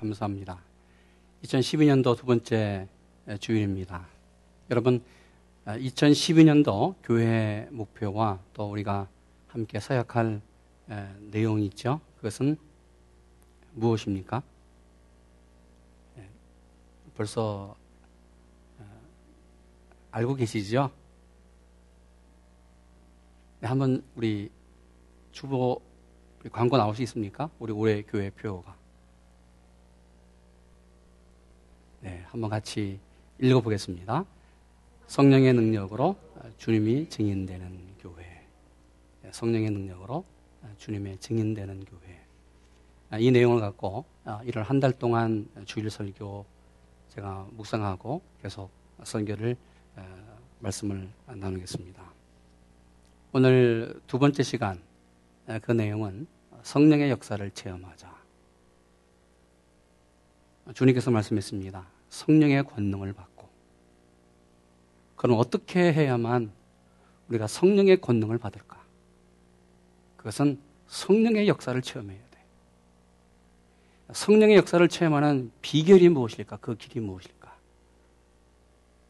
감사합니다. 2012년도 두 번째 주일입니다. 여러분, 2012년도 교회 목표와 또 우리가 함께 사역할 내용이 있죠. 그것은 무엇입니까? 예, 벌써 알고 계시죠? 네, 한번 우리 주보 광고 나올 수 있습니까? 우리 올해 교회 표가. 네, 한번 같이 읽어보겠습니다. 성령의 능력으로 주님이 증인되는 교회. 네, 성령의 능력으로 주님의 증인되는 교회. 아, 이 내용을 갖고 1월 아, 한달 동안 주일 설교 제가 묵상하고 계속 설교를 말씀을 나누겠습니다. 오늘 두 번째 시간 그 내용은 성령의 역사를 체험하자. 주님께서 말씀했습니다. 성령의 권능을 받고. 그럼 어떻게 해야만 우리가 성령의 권능을 받을까? 그것은 성령의 역사를 체험해야 돼. 성령의 역사를 체험하는 비결이 무엇일까? 그 길이 무엇일까?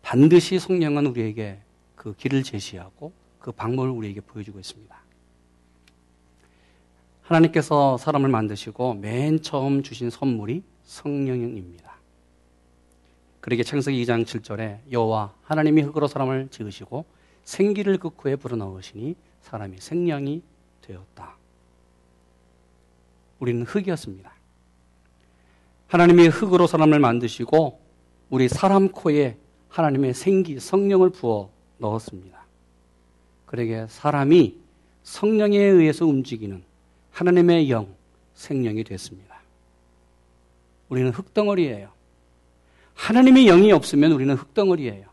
반드시 성령은 우리에게 그 길을 제시하고 그 방법을 우리에게 보여주고 있습니다. 하나님께서 사람을 만드시고 맨 처음 주신 선물이 성령입니다. 그러게 창세기 2장 7절에 여호와 하나님이 흙으로 사람을 지으시고 생기를 그 코에 불어넣으시니 사람이 생명이 되었다. 우리는 흙이었습니다. 하나님이 흙으로 사람을 만드시고 우리 사람 코에 하나님의 생기, 성령을 부어 넣었습니다. 그러게 사람이 성령에 의해서 움직이는 하나님의 영, 생명이 됐습니다. 우리는 흙덩어리예요. 하나님의 영이 없으면 우리는 흙덩어리예요.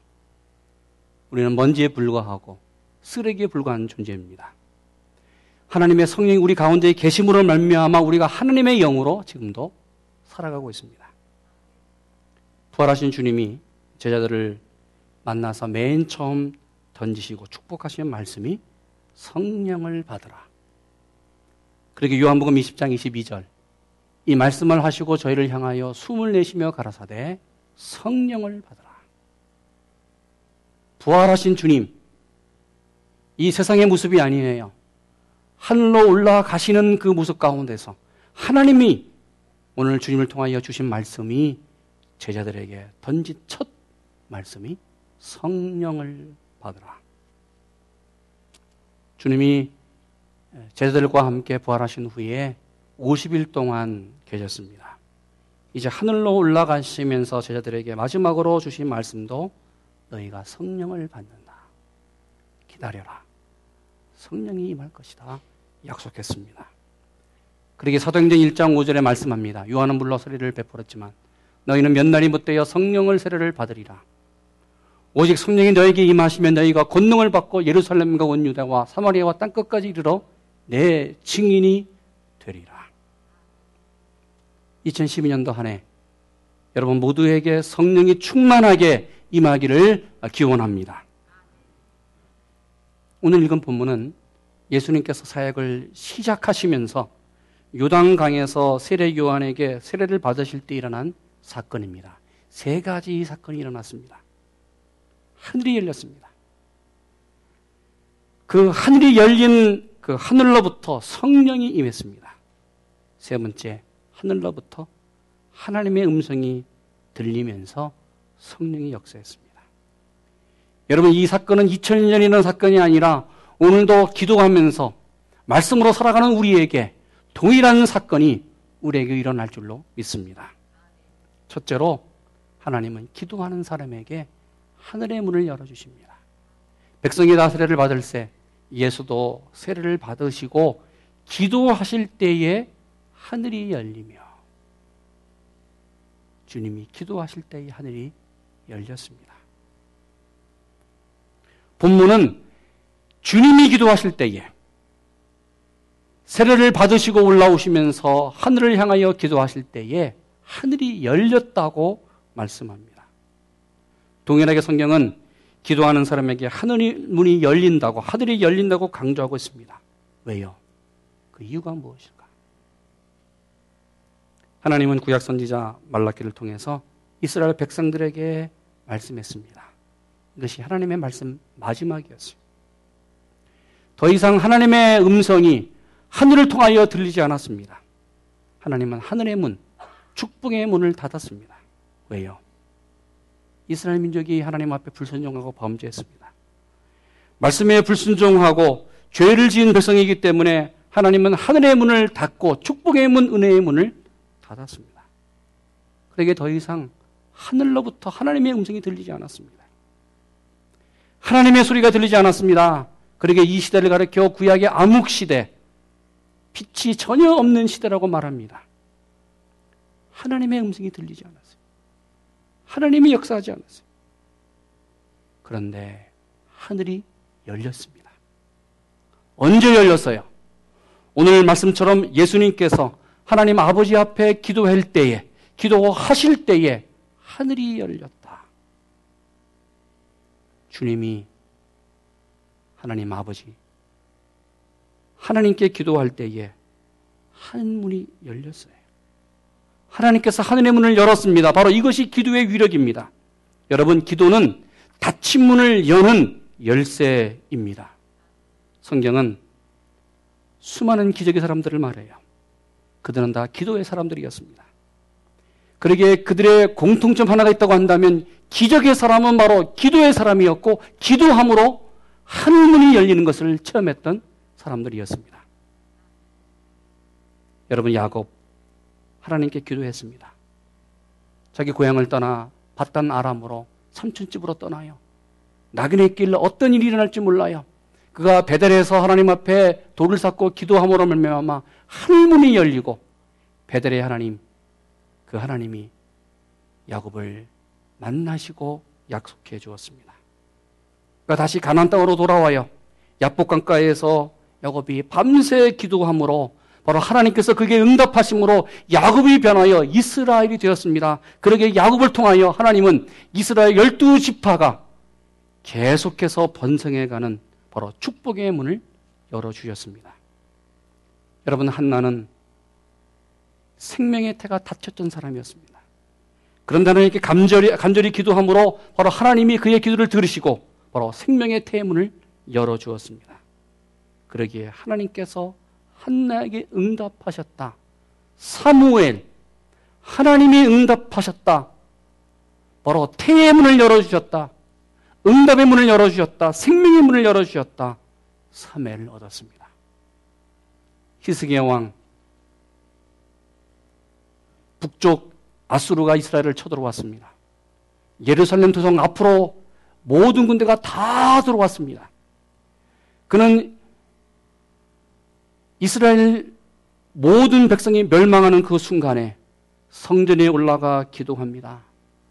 우리는 먼지에 불과하고 쓰레기에 불과한 존재입니다. 하나님의 성령이 우리 가운데 계심으로 말미암아 우리가 하나님의 영으로 지금도 살아가고 있습니다. 부활하신 주님이 제자들을 만나서 맨 처음 던지시고 축복하시는 말씀이 성령을 받으라. 그렇게 요한복음 20장 22절 이 말씀을 하시고 저희를 향하여 숨을 내쉬며 가라사대 성령을 받으라. 부활하신 주님 이 세상의 모습이 아니에요. 하늘로 올라가시는 그 모습 가운데서 하나님이 오늘 주님을 통하여 주신 말씀이 제자들에게 던진 첫 말씀이 성령을 받으라. 주님이 제자들과 함께 부활하신 후에 50일 동안 계셨습니다. 이제 하늘로 올라가시면서 제자들에게 마지막으로 주신 말씀도 너희가 성령을 받는다. 기다려라. 성령이 임할 것이다. 약속했습니다. 그러게 사도행전 1장 5절에 말씀합니다. 요한은 물러 세례를 베풀었지만 너희는 몇 날이 못되어 성령을 세례를 받으리라. 오직 성령이 너에게 임하시면 너희가 권능을 받고 예루살렘과 온 유다와 사마리아와 땅 끝까지 이르러 내 증인이 되리라. 2012년도 한 해 여러분 모두에게 성령이 충만하게 임하기를 기원합니다. 오늘 읽은 본문은 예수님께서 사역을 시작하시면서 요단강에서 세례 요한에게 세례를 받으실 때 일어난 사건입니다. 세 가지 사건이 일어났습니다. 하늘이 열렸습니다. 그 하늘이 열린 그 하늘로부터 성령이 임했습니다. 세 번째, 하늘로부터 하나님의 음성이 들리면서 성령이 역사했습니다. 여러분, 이 사건은 2000년이라는 사건이 아니라 오늘도 기도하면서 말씀으로 살아가는 우리에게 동일한 사건이 우리에게 일어날 줄로 믿습니다. 첫째로 하나님은 기도하는 사람에게 하늘의 문을 열어주십니다. 백성이 다 세례를 받을 때 예수도 세례를 받으시고 기도하실 때에 하늘이 열리며 주님이 기도하실 때에 하늘이 열렸습니다. 본문은 주님이 기도하실 때에 세례를 받으시고 올라오시면서 하늘을 향하여 기도하실 때에 하늘이 열렸다고 말씀합니다. 동일하게 성경은 기도하는 사람에게 하늘이 문이 열린다고 하늘이 열린다고 강조하고 있습니다. 왜요? 그 이유가 무엇일까? 하나님은 구약 선지자 말라기를 통해서 이스라엘 백성들에게 말씀했습니다. 이것이 하나님의 말씀 마지막이었어요. 더 이상 하나님의 음성이 하늘을 통하여 들리지 않았습니다. 하나님은 하늘의 문, 축복의 문을 닫았습니다. 왜요? 이스라엘 민족이 하나님 앞에 불순종하고 범죄했습니다. 말씀에 불순종하고 죄를 지은 백성이기 때문에 하나님은 하늘의 문을 닫고 축복의 문, 은혜의 문을 닫았습니다. 그러게 더 이상 하늘로부터 하나님의 음성이 들리지 않았습니다. 하나님의 소리가 들리지 않았습니다. 그러게 이 시대를 가리켜 구약의 암흑 시대, 빛이 전혀 없는 시대라고 말합니다. 하나님의 음성이 들리지 않았어요. 하나님이 역사하지 않았어요. 그런데 하늘이 열렸습니다. 언제 열렸어요? 오늘 말씀처럼 예수님께서 하나님 아버지 앞에 기도할 때에, 기도하실 때에 하늘이 열렸다. 주님이 하나님 아버지, 하나님께 기도할 때에 한 문이 열렸어요. 하나님께서 하늘의 문을 열었습니다. 바로 이것이 기도의 위력입니다. 여러분, 기도는 닫힌 문을 여는 열쇠입니다. 성경은 수많은 기적의 사람들을 말해요. 그들은 다 기도의 사람들이었습니다. 그러기에 그들의 공통점 하나가 있다고 한다면 기적의 사람은 바로 기도의 사람이었고 기도함으로 하늘문이 열리는 것을 체험했던 사람들이었습니다. 여러분 야곱 하나님께 기도했습니다. 자기 고향을 떠나 바단 아람으로 삼촌집으로 떠나요. 낙인의 길 어떤 일이 일어날지 몰라요. 그가 베델에서 하나님 앞에 돌을 쌓고 기도함으로 말미암아 하늘문이 열리고 베델의 하나님 그 하나님이 야곱을 만나시고 약속해 주었습니다. 그가 다시 가나안 땅으로 돌아와요. 야복강가에서 야곱이 밤새 기도함으로 바로 하나님께서 그게 응답하심으로 야곱이 변하여 이스라엘이 되었습니다. 그러게 야곱을 통하여 하나님은 이스라엘 열두 지파가 계속해서 번성해가는 바로 축복의 문을 열어주셨습니다. 여러분, 한나는 생명의 태가 닫혔던 사람이었습니다. 그런데 하나님께 간절히, 간절히 기도함으로 바로 하나님이 그의 기도를 들으시고 바로 생명의 태의 문을 열어주었습니다. 그러기에 하나님께서 한나에게 응답하셨다. 사무엘, 하나님이 응답하셨다. 바로 태의 문을 열어주셨다. 응답의 문을 열어주셨다. 생명의 문을 열어주셨다. 사매를 얻었습니다. 히스기야 왕 북쪽 아수르가 이스라엘을 쳐들어왔습니다. 예루살렘 도성 앞으로 모든 군대가 다 들어왔습니다. 그는 이스라엘 모든 백성이 멸망하는 그 순간에 성전에 올라가 기도합니다.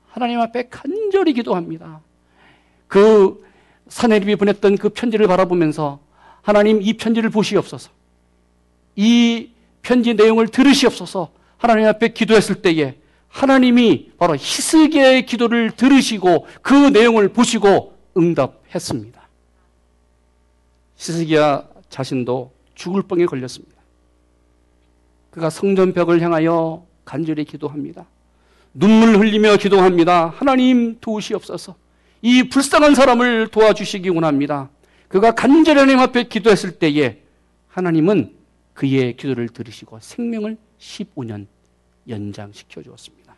하나님 앞에 간절히 기도합니다. 그 사내립이 보냈던 그 편지를 바라보면서 하나님 이 편지를 보시옵소서. 이 편지 내용을 들으시옵소서. 하나님 앞에 기도했을 때에 하나님이 바로 히스기야의 기도를 들으시고 그 내용을 보시고 응답했습니다. 히스기야 자신도 죽을 뻥에 걸렸습니다. 그가 성전벽을 향하여 간절히 기도합니다. 눈물 흘리며 기도합니다. 하나님 도우시옵소서. 이 불쌍한 사람을 도와주시기 원합니다. 그가 간절히 하나님 앞에 기도했을 때에 하나님은 그의 기도를 들으시고 생명을 15년 연장시켜 주었습니다.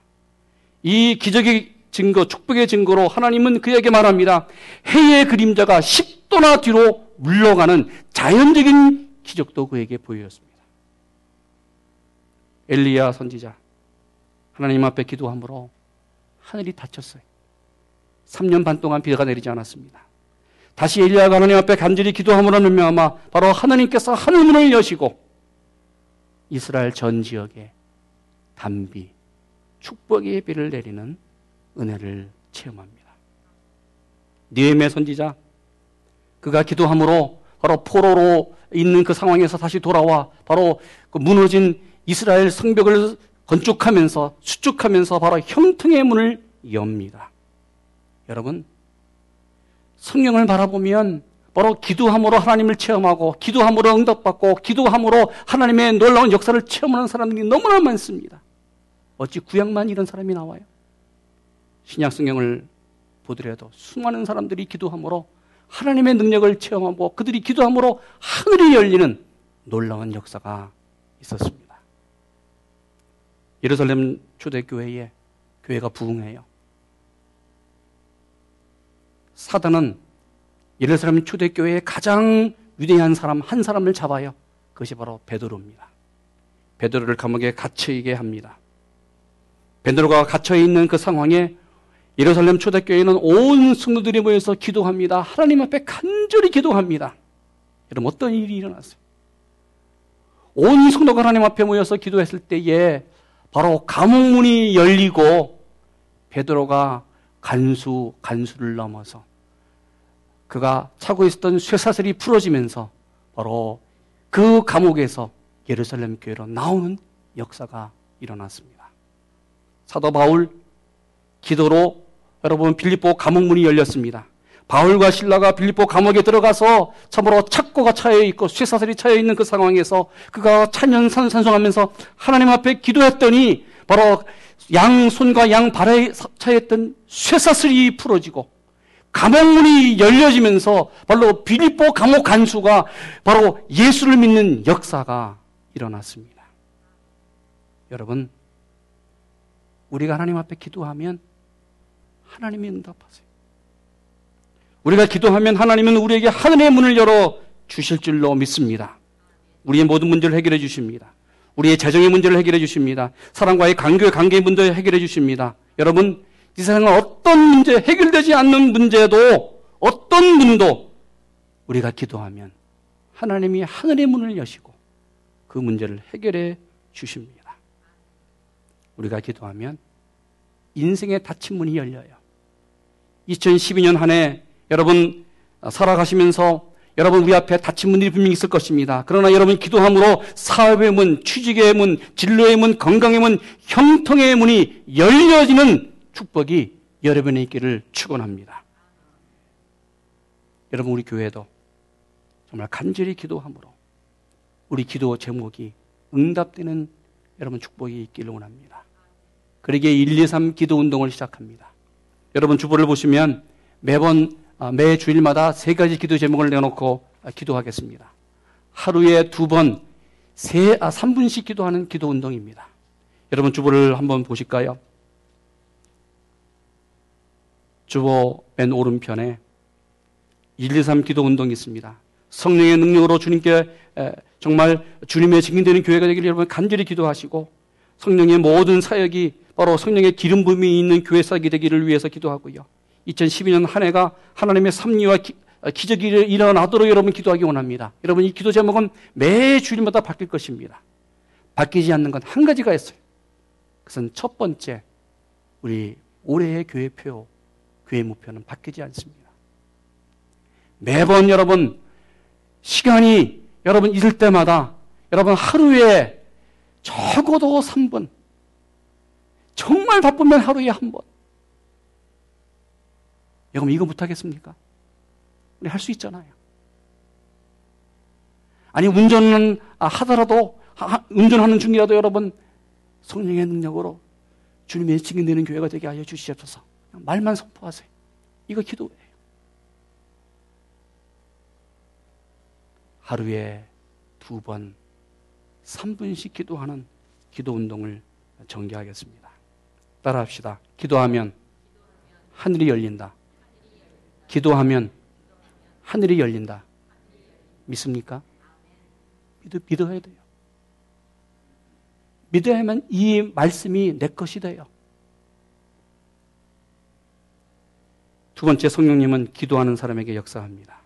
이 기적의 증거, 축복의 증거로 하나님은 그에게 말합니다. 해의 그림자가 10도나 뒤로 물러가는 자연적인 기적도 그에게 보였습니다. 엘리야 선지자 하나님 앞에 기도함으로 하늘이 닫혔어요. 3년 반 동안 비가 내리지 않았습니다. 다시 엘리야가 하나님 앞에 간절히 기도함으로 말미암아 바로 하나님께서 하늘 문을 여시고 이스라엘 전 지역에 단비, 축복의 비를 내리는 은혜를 체험합니다. 니엠의 선지자 그가 기도함으로 바로 포로로 있는 그 상황에서 다시 돌아와 바로 그 무너진 이스라엘 성벽을 건축하면서 수축하면서 바로 형통의 문을 엽니다. 여러분 성경을 바라보면 바로 기도함으로 하나님을 체험하고 기도함으로 응답받고 기도함으로 하나님의 놀라운 역사를 체험하는 사람들이 너무나 많습니다. 어찌 구약만 이런 사람이 나와요? 신약 성경을 보더라도 수많은 사람들이 기도함으로 하나님의 능력을 체험하고 그들이 기도함으로 하늘이 열리는 놀라운 역사가 있었습니다. 예루살렘 초대교회에 교회가 부흥해요. 사단은 예루살렘 초대교회의 가장 위대한 사람 한 사람을 잡아요. 그것이 바로 베드로입니다. 베드로를 감옥에 갇혀있게 합니다. 베드로가 갇혀 있는 그 상황에 예루살렘 초대교회는 온 성도들이 모여서 기도합니다. 하나님 앞에 간절히 기도합니다. 여러분 어떤 일이 일어났어요? 온 성도가 하나님 앞에 모여서 기도했을 때에 바로 감옥 문이 열리고 베드로가 간수 간수를 넘어서 그가 차고 있었던 쇠사슬이 풀어지면서 바로 그 감옥에서 예루살렘 교회로 나오는 역사가 일어났습니다. 사도 바울 기도로 여러분 빌립보 감옥 문이 열렸습니다. 바울과 신라가 빌립보 감옥에 들어가서 참으로 착고가 차여 있고 쇠사슬이 차여 있는 그 상황에서 그가 찬양 산송하면서 하나님 앞에 기도했더니 바로 양 손과 양 발에 차였던 쇠사슬이 풀어지고 감옥문이 열려지면서 바로 빌립보 감옥 간수가 바로 예수를 믿는 역사가 일어났습니다. 여러분, 우리가 하나님 앞에 기도하면 하나님이 응답하세요. 우리가 기도하면 하나님은 우리에게 하늘의 문을 열어 주실 줄로 믿습니다. 우리의 모든 문제를 해결해 주십니다. 우리의 재정의 문제를 해결해 주십니다. 사람과의 관계, 관계의 문제를 해결해 주십니다. 여러분, 이 세상은 어떤 문제, 해결되지 않는 문제도 어떤 문도 우리가 기도하면 하나님이 하늘의 문을 여시고 그 문제를 해결해 주십니다. 우리가 기도하면 인생의 닫힌 문이 열려요. 2012년 한 해 여러분 살아가시면서 여러분 우리 앞에 닫힌 문들이 분명히 있을 것입니다. 그러나 여러분 기도함으로 사업의 문, 취직의 문, 진로의 문, 건강의 문, 형통의 문이 열려지는 축복이 여러분의 있기를 축원합니다. 여러분 우리 교회도 정말 간절히 기도함으로 우리 기도 제목이 응답되는 여러분 축복이 있기를 원합니다. 그러기에 1, 2, 3 기도 운동을 시작합니다. 여러분 주보를 보시면 매번 아, 매 주일마다 세 가지 기도 제목을 내놓고 기도하겠습니다. 하루에 두 번, 세, 아, 3분씩 기도하는 기도 운동입니다. 여러분 주보를 한번 보실까요? 주보 맨 오른편에 1, 2, 3 기도 운동이 있습니다. 성령의 능력으로 주님께 정말 주님의 증인되는 교회가 되기를 여러분 간절히 기도하시고 성령의 모든 사역이 바로 성령의 기름 부음이 있는 교회 사역이 되기를 위해서 기도하고요. 2012년 한 해가 하나님의 섭리와 기, 적이 일어나도록 여러분 기도하기 원합니다. 여러분 이 기도 제목은 매 주일마다 바뀔 것입니다. 바뀌지 않는 건 한 가지가 있어요. 그것은 첫 번째 우리 올해의 교회표 교회 목표는 바뀌지 않습니다. 매번 여러분 시간이 여러분 있을 때마다 여러분 하루에 적어도 3분 정말 바쁘면 하루에 한 번. 여러분 이거 못하겠습니까? 우리 할 수 있잖아요. 아니 운전은 하더라도 운전하는 중이라도 여러분 성령의 능력으로 주님의 증인되는 교회가 되게 하여 주시옵소서. 말만 선포하세요. 이거 기도예요. 하루에 두 번, 3분씩 기도하는 기도 운동을 전개하겠습니다. 따라합시다. 기도하면 하늘이 열린다. 기도하면 하늘이 열린다. 믿습니까? 믿어, 믿어야 돼요. 믿어야만 이 말씀이 내 것이 돼요. 두 번째 성령님은 기도하는 사람에게 역사합니다.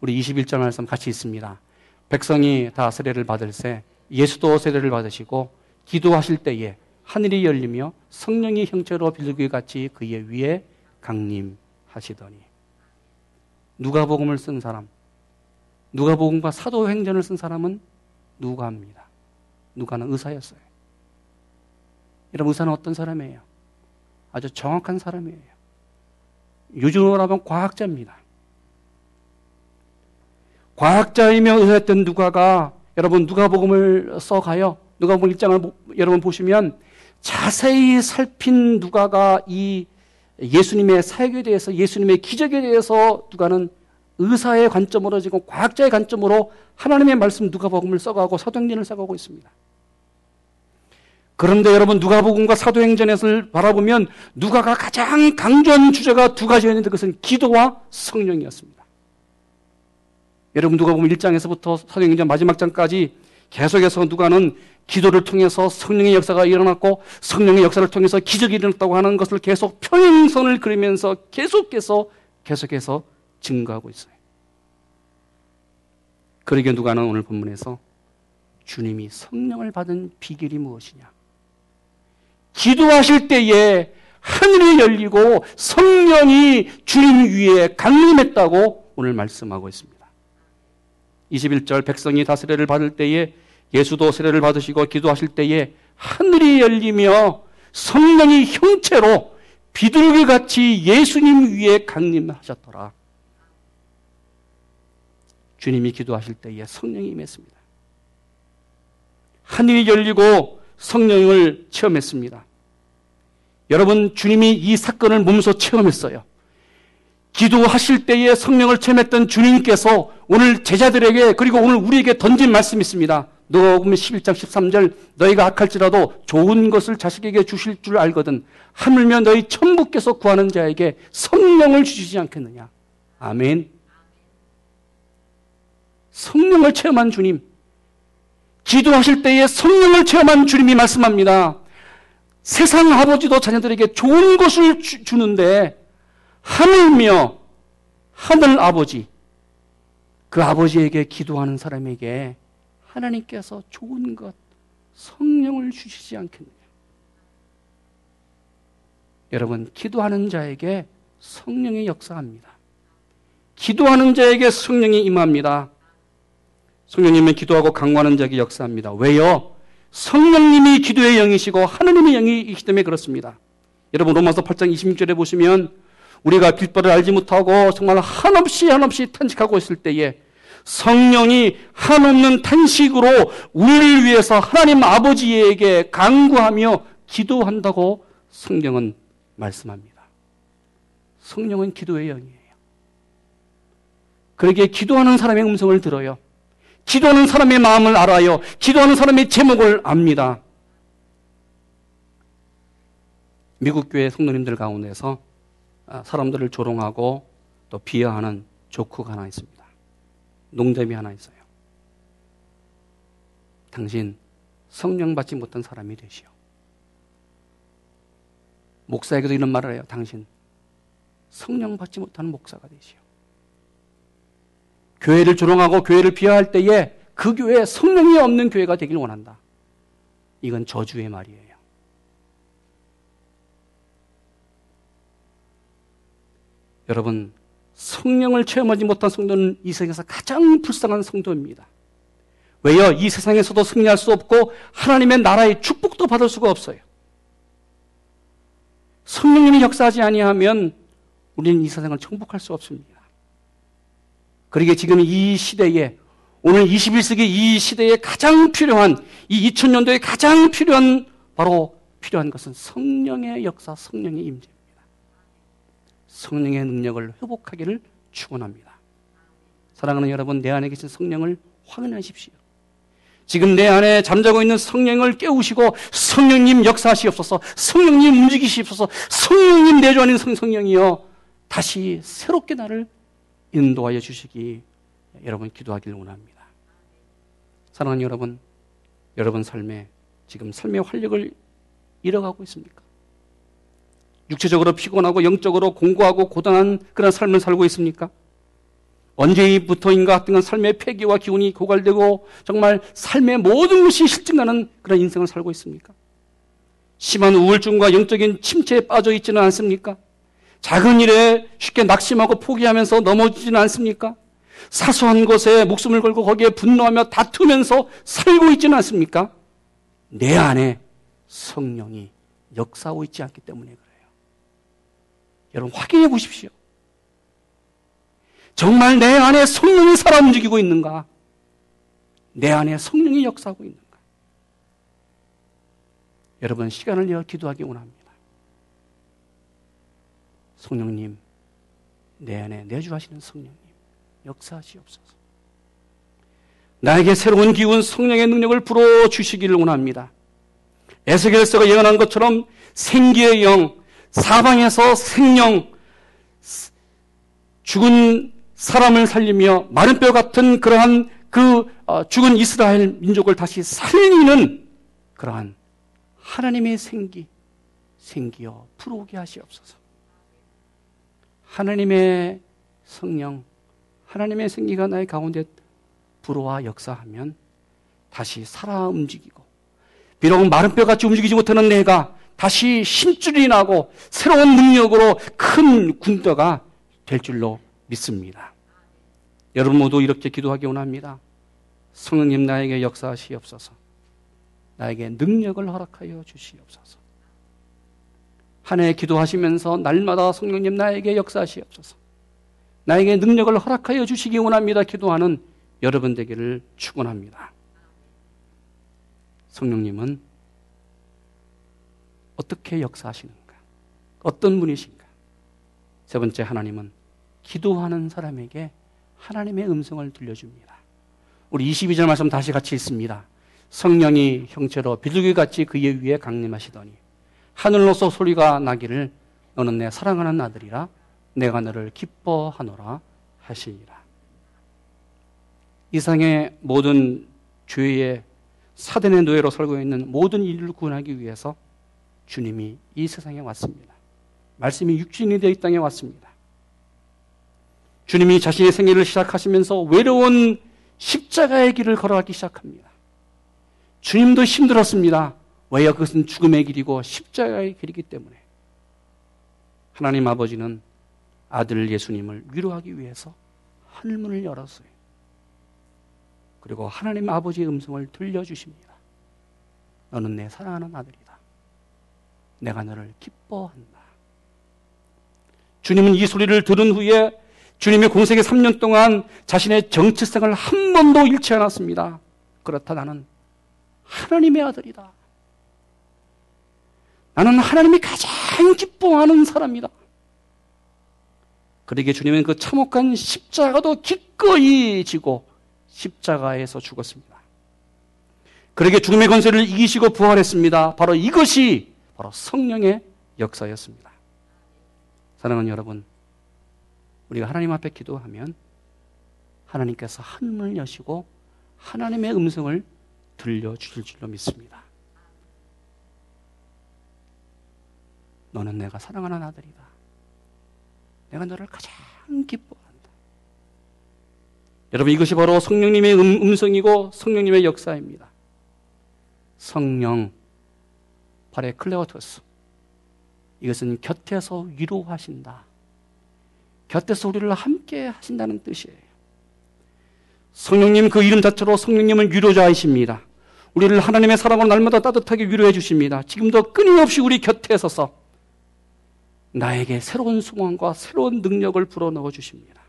우리 21절 말씀 같이 있습니다. 백성이 다 세례를 받을 새 예수도 세례를 받으시고 기도하실 때에 하늘이 열리며 성령이 형체로 빌기 같이 그의 위에 강림하시더니 누가복음을 쓴 사람 누가복음과 사도행전을 쓴 사람은 누가입니다. 누가는 의사였어요. 여러분 의사는 어떤 사람이에요? 아주 정확한 사람이에요. 요즘으로 하면 과학자입니다. 과학자이며 의사였던 누가가 여러분 누가복음을 써가요. 누가복음 1장을 여러분 보시면 자세히 살핀 누가가 이 예수님의 사역에 대해서 예수님의 기적에 대해서 누가는 의사의 관점으로 지금 과학자의 관점으로 하나님의 말씀 누가복음을 써가고 사도행전을 써가고 있습니다. 그런데 여러분 누가복음과 사도행전을 바라보면 누가가 가장 강조한 주제가 두 가지였는데 그것은 기도와 성령이었습니다. 여러분 누가복음 1장에서부터 사도행전 마지막 장까지 계속해서 누가는 기도를 통해서 성령의 역사가 일어났고 성령의 역사를 통해서 기적이 일어났다고 하는 것을 계속 평행선을 그리면서 계속해서 계속해서 증거하고 있어요. 그러게 누가는 오늘 본문에서 주님이 성령을 받은 비결이 무엇이냐? 기도하실 때에 하늘이 열리고 성령이 주님 위에 강림했다고 오늘 말씀하고 있습니다. 21절 백성이 다 세례를 받을 때에 예수도 세례를 받으시고 기도하실 때에 하늘이 열리며 성령이 형체로 비둘기 같이 예수님 위에 강림하셨더라. 주님이 기도하실 때에 성령이 임했습니다. 하늘이 열리고 성령을 체험했습니다. 여러분, 주님이 이 사건을 몸소 체험했어요. 기도하실 때에 성령을 체험했던 주님께서 오늘 제자들에게 그리고 오늘 우리에게 던진 말씀이 있습니다. 보면 11장 13절 너희가 악할지라도 좋은 것을 자식에게 주실 줄 알거든 하물며 너희 천부께서 구하는 자에게 성령을 주시지 않겠느냐. 아멘. 성령을 체험한 주님. 기도하실 때에 성령을 체험한 주님이 말씀합니다. 세상 아버지도 자녀들에게 좋은 것을 주, 주는데 하늘며 하늘 아버지 그 아버지에게 기도하는 사람에게 하나님께서 좋은 것 성령을 주시지 않겠느냐. 여러분 기도하는 자에게 성령이 역사합니다. 기도하는 자에게 성령이 임합니다. 성령님은 기도하고 강구하는 자에게 역사합니다. 왜요? 성령님이 기도의 영이시고 하느님의 영이시기 때문에 그렇습니다. 여러분 로마서 8장 26절에 보시면 우리가 길바를 알지 못하고 정말 한없이 한없이 탄식하고 있을 때에 성령이 한없는 탄식으로 우리를 위해서 하나님 아버지에게 강구하며 기도한다고 성경은 말씀합니다. 성령은 기도의 영이에요. 그러기에 기도하는 사람의 음성을 들어요. 기도하는 사람의 마음을 알아요. 기도하는 사람의 제목을 압니다. 미국 교회 성도님들 가운데서 아, 사람들을 조롱하고 또 비하하는 조크가 하나 있습니다. 농담이 하나 있어요. 당신 성령 받지 못한 사람이 되시오. 목사에게도 이런 말을 해요. 당신 성령 받지 못하는 목사가 되시오. 교회를 조롱하고 교회를 비하할 때에 그 교회에 성령이 없는 교회가 되길 원한다. 이건 저주의 말이에요. 여러분, 성령을 체험하지 못한 성도는 이 세상에서 가장 불쌍한 성도입니다. 왜요? 이 세상에서도 승리할 수 없고 하나님의 나라의 축복도 받을 수가 없어요. 성령님이 역사하지 아니하면 우리는 이 세상을 정복할 수 없습니다. 그러게 지금 이 시대에 오늘 21세기 이 시대에 가장 필요한 이 2000년도에 가장 필요한 바로 필요한 것은 성령의 역사, 성령의 임재입니다. 성령의 능력을 회복하기를 축원합니다. 사랑하는 여러분, 내 안에 계신 성령을 확인하십시오. 지금 내 안에 잠자고 있는 성령을 깨우시고 성령님 역사하시옵소서, 성령님 움직이시옵소서, 성령님 내주하는 성령이여 다시 새롭게 나를 인도하여 주시기 여러분 기도하기를 원합니다. 사랑하는 여러분, 여러분 삶에 지금 삶의 활력을 잃어가고 있습니까? 육체적으로 피곤하고 영적으로 공고하고 고단한 그런 삶을 살고 있습니까? 언제부터인가 하여튼 삶의 폐기와 기운이 고갈되고 정말 삶의 모든 것이 실증나는 그런 인생을 살고 있습니까? 심한 우울증과 영적인 침체에 빠져 있지는 않습니까? 작은 일에 쉽게 낙심하고 포기하면서 넘어지지는 않습니까? 사소한 것에 목숨을 걸고 거기에 분노하며 다투면서 살고 있지는 않습니까? 내 안에 성령이 역사하고 있지 않기 때문에. 여러분 확인해 보십시오. 정말 내 안에 성령이 살아 움직이고 있는가? 내 안에 성령이 역사하고 있는가? 여러분 시간을 내어 기도하기 원합니다. 성령님, 내 안에 내주하시는 성령님, 역사하시옵소서. 나에게 새로운 기운, 성령의 능력을 불어 주시기를 원합니다. 에스겔서가 예언한 것처럼 생기의 영, 사방에서 생명, 죽은 사람을 살리며 마른 뼈 같은 그러한 그 어, 죽은 이스라엘 민족을 다시 살리는 그러한 하나님의 생기, 생기여 불어오게 하시옵소서. 하나님의 성령, 하나님의 생기가 나의 가운데 불어와 역사하면 다시 살아 움직이고 비록 마른 뼈같이 움직이지 못하는 내가 다시 힘줄이 나고 새로운 능력으로 큰 군대가 될 줄로 믿습니다. 여러분 모두 이렇게 기도하기 원합니다. 성령님 나에게 역사하시옵소서. 나에게 능력을 허락하여 주시옵소서. 한 해 기도하시면서 날마다 성령님 나에게 역사하시옵소서. 나에게 능력을 허락하여 주시기 원합니다. 기도하는 여러분 되기를 축원합니다. 성령님은 어떻게 역사하시는가? 어떤 분이신가? 세 번째 하나님은 기도하는 사람에게 하나님의 음성을 들려줍니다. 우리 22절 말씀 다시 같이 있습니다. 성령이 형체로 비둘기 같이 그의 위에 강림하시더니 하늘로서 소리가 나기를 너는 내 사랑하는 아들이라 내가 너를 기뻐하노라 하시니라. 이상의 모든 죄의 사단의 노예로 살고 있는 모든 인류를 구원하기 위해서 주님이 이 세상에 왔습니다. 말씀이 육신이 되어 이 땅에 왔습니다. 주님이 자신의 생애를 시작하시면서 외로운 십자가의 길을 걸어가기 시작합니다. 주님도 힘들었습니다. 왜요? 그것은 죽음의 길이고 십자가의 길이기 때문에. 하나님 아버지는 아들 예수님을 위로하기 위해서 하늘문을 열었어요. 그리고 하나님 아버지의 음성을 들려주십니다. 너는 내 사랑하는 아들이다. 내가 너를 기뻐한다. 주님은 이 소리를 들은 후에 주님의 공생의 3년 동안 자신의 정체성을 한 번도 잃지 않았습니다. 그렇다 나는 하나님의 아들이다. 나는 하나님이 가장 기뻐하는 사람이다. 그러기에 주님은 그 참혹한 십자가도 기꺼이 지고 십자가에서 죽었습니다. 그러기에 죽음의 권세를 이기시고 부활했습니다. 바로 이것이 바로 성령의 역사였습니다. 사랑하는 여러분, 우리가 하나님 앞에 기도하면 하나님께서 하늘을 여시고 하나님의 음성을 들려주실 줄로 믿습니다. 너는 내가 사랑하는 아들이다. 내가 너를 가장 기뻐한다. 여러분 이것이 바로 성령님의 음, 성이고 성령님의 역사입니다. 성령 파레클레오토스 이것은 곁에서 위로하신다. 곁에서 우리를 함께 하신다는 뜻이에요. 성령님 그 이름 자체로 성령님은 위로자이십니다. 우리를 하나님의 사랑으로 날마다 따뜻하게 위로해 주십니다. 지금도 끊임없이 우리 곁에 서서 나에게 새로운 소망과 새로운 능력을 불어넣어 주십니다.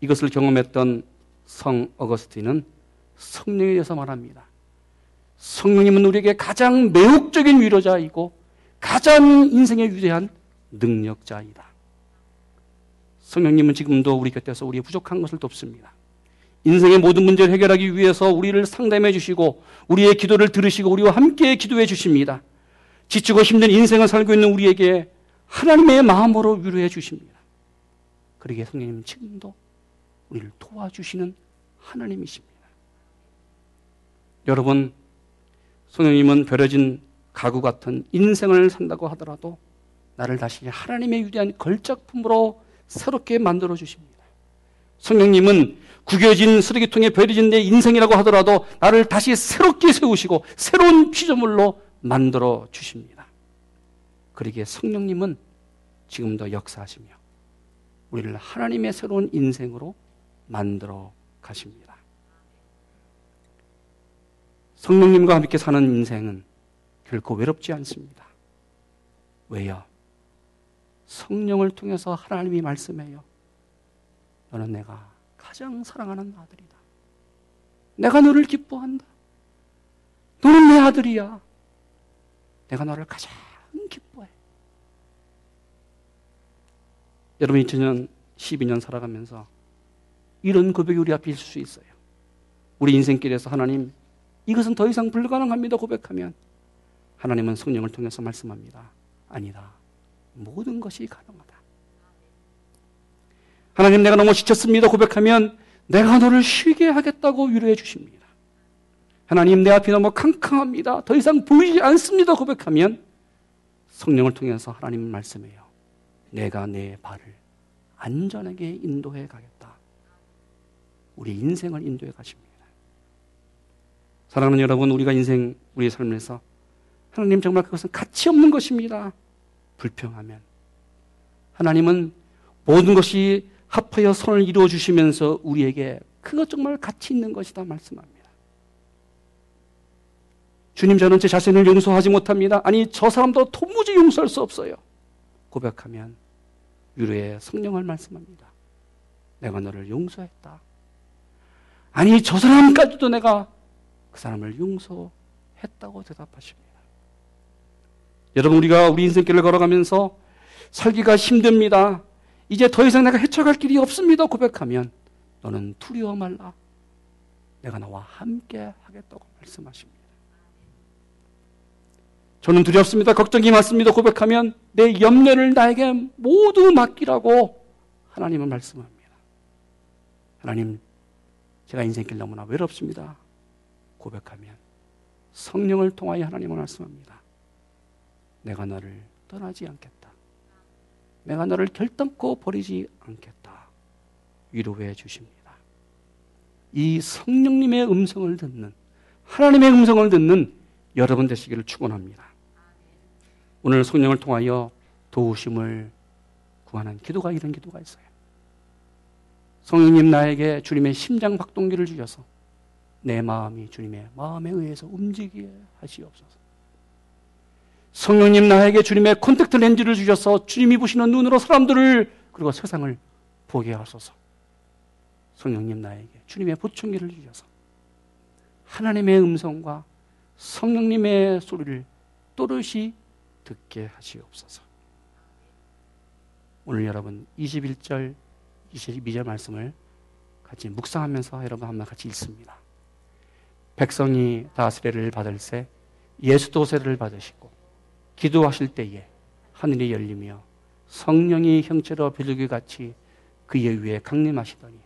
이것을 경험했던 성 어거스틴은 성령에 대해서 말합니다. 성령님은 우리에게 가장 매혹적인 위로자이고 가장 인생에 위대한 능력자이다. 성령님은 지금도 우리 곁에서 우리의 부족한 것을 돕습니다. 인생의 모든 문제를 해결하기 위해서 우리를 상담해 주시고 우리의 기도를 들으시고 우리와 함께 기도해 주십니다. 지치고 힘든 인생을 살고 있는 우리에게 하나님의 마음으로 위로해 주십니다. 그러기에 성령님은 지금도 우리를 도와주시는 하나님이십니다. 여러분, 성령님은 버려진 가구 같은 인생을 산다고 하더라도 나를 다시 하나님의 위대한 걸작품으로 새롭게 만들어 주십니다. 성령님은 구겨진 쓰레기통에 버려진 내 인생이라고 하더라도 나를 다시 새롭게 세우시고 새로운 피조물로 만들어 주십니다. 그러기에 성령님은 지금도 역사하시며 우리를 하나님의 새로운 인생으로 만들어 가십니다. 성령님과 함께 사는 인생은 결코 외롭지 않습니다. 왜요? 성령을 통해서 하나님이 말씀해요. 너는 내가 가장 사랑하는 아들이다. 내가 너를 기뻐한다. 너는 내 아들이야. 내가 너를 가장 기뻐해. 여러분 2000년 12년 살아가면서 이런 고백이 우리 앞에 있을 수 있어요. 우리 인생길에서 하나님 이것은 더 이상 불가능합니다 고백하면 하나님은 성령을 통해서 말씀합니다. 아니다. 모든 것이 가능하다. 하나님 내가 너무 지쳤습니다 고백하면 내가 너를 쉬게 하겠다고 위로해 주십니다. 하나님 내 앞이 너무 캄캄합니다. 더 이상 보이지 않습니다 고백하면 성령을 통해서 하나님 말씀해요. 내가 내 발을 안전하게 인도해 가겠다. 우리 인생을 인도해 가십니다. 사랑하는 여러분, 우리가 인생, 우리의 삶에서 하나님 정말 그것은 가치 없는 것입니다. 불평하면. 하나님은 모든 것이 합하여 선을 이루어 주시면서 우리에게 그것 정말 가치 있는 것이다 말씀합니다. 주님, 저는 제 자신을 용서하지 못합니다. 아니, 저 사람도 도무지 용서할 수 없어요. 고백하면 위로의 성령을 말씀합니다. 내가 너를 용서했다. 아니, 저 사람까지도 내가 그 사람을 용서했다고 대답하십니다. 여러분, 우리가 우리 인생길을 걸어가면서 살기가 힘듭니다. 이제 더 이상 내가 헤쳐갈 길이 없습니다. 고백하면 너는 두려워 말라. 내가 나와 함께 하겠다고 말씀하십니다. 저는 두렵습니다. 걱정이 많습니다. 고백하면 내 염려를 나에게 모두 맡기라고 하나님은 말씀합니다. 하나님, 제가 인생길 너무나 외롭습니다. 고백하면 성령을 통하여 하나님은 말씀합니다. 내가 너를 떠나지 않겠다. 내가 너를 결단코 버리지 않겠다. 위로해 주십니다. 이 성령님의 음성을 듣는 하나님의 음성을 듣는 여러분 되시기를 축원합니다. 오늘 성령을 통하여 도우심을 구하는 기도가 이런 기도가 있어요. 성령님 나에게 주님의 심장 박동기를 주셔서 내 마음이 주님의 마음에 의해서 움직이게 하시옵소서. 성령님 나에게 주님의 콘택트 렌즈를 주셔서 주님이 보시는 눈으로 사람들을 그리고 세상을 보게 하소서. 성령님 나에게 주님의 보청기를 주셔서 하나님의 음성과 성령님의 소리를 또렷이 듣게 하시옵소서. 오늘 여러분 21절, 22절 말씀을 같이 묵상하면서 여러분 한번 같이 읽습니다. 백성이 다 세례를 받을 새 예수도 세례를 받으시고 기도하실 때에 하늘이 열리며 성령이 형체로 비둘기 같이 그의 위에 강림하시더니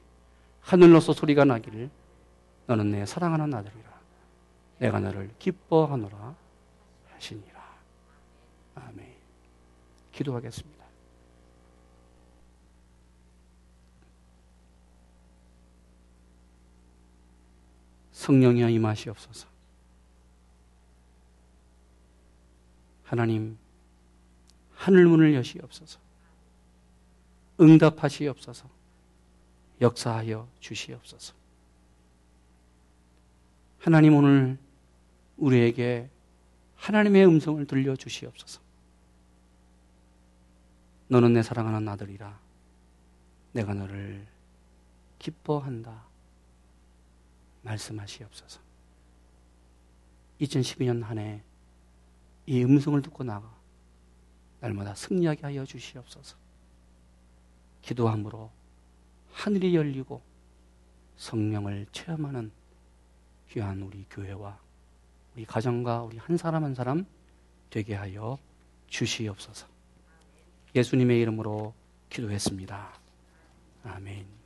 하늘로서 소리가 나기를 너는 내 사랑하는 아들이라 내가 너를 기뻐하노라 하시니라. 아멘. 기도하겠습니다. 성령이여 임하시옵소서. 하나님, 하늘문을 여시옵소서. 응답하시옵소서. 역사하여 주시옵소서. 하나님 오늘 우리에게 하나님의 음성을 들려 주시옵소서. 너는 내 사랑하는 아들이라. 내가 너를 기뻐한다. 말씀하시옵소서. 2012년 한 해 이 음성을 듣고 나가 날마다 승리하게 하여 주시옵소서. 기도함으로 하늘이 열리고 성령을 체험하는 귀한 우리 교회와 우리 가정과 우리 한 사람 한 사람 되게 하여 주시옵소서. 예수님의 이름으로 기도했습니다. 아멘.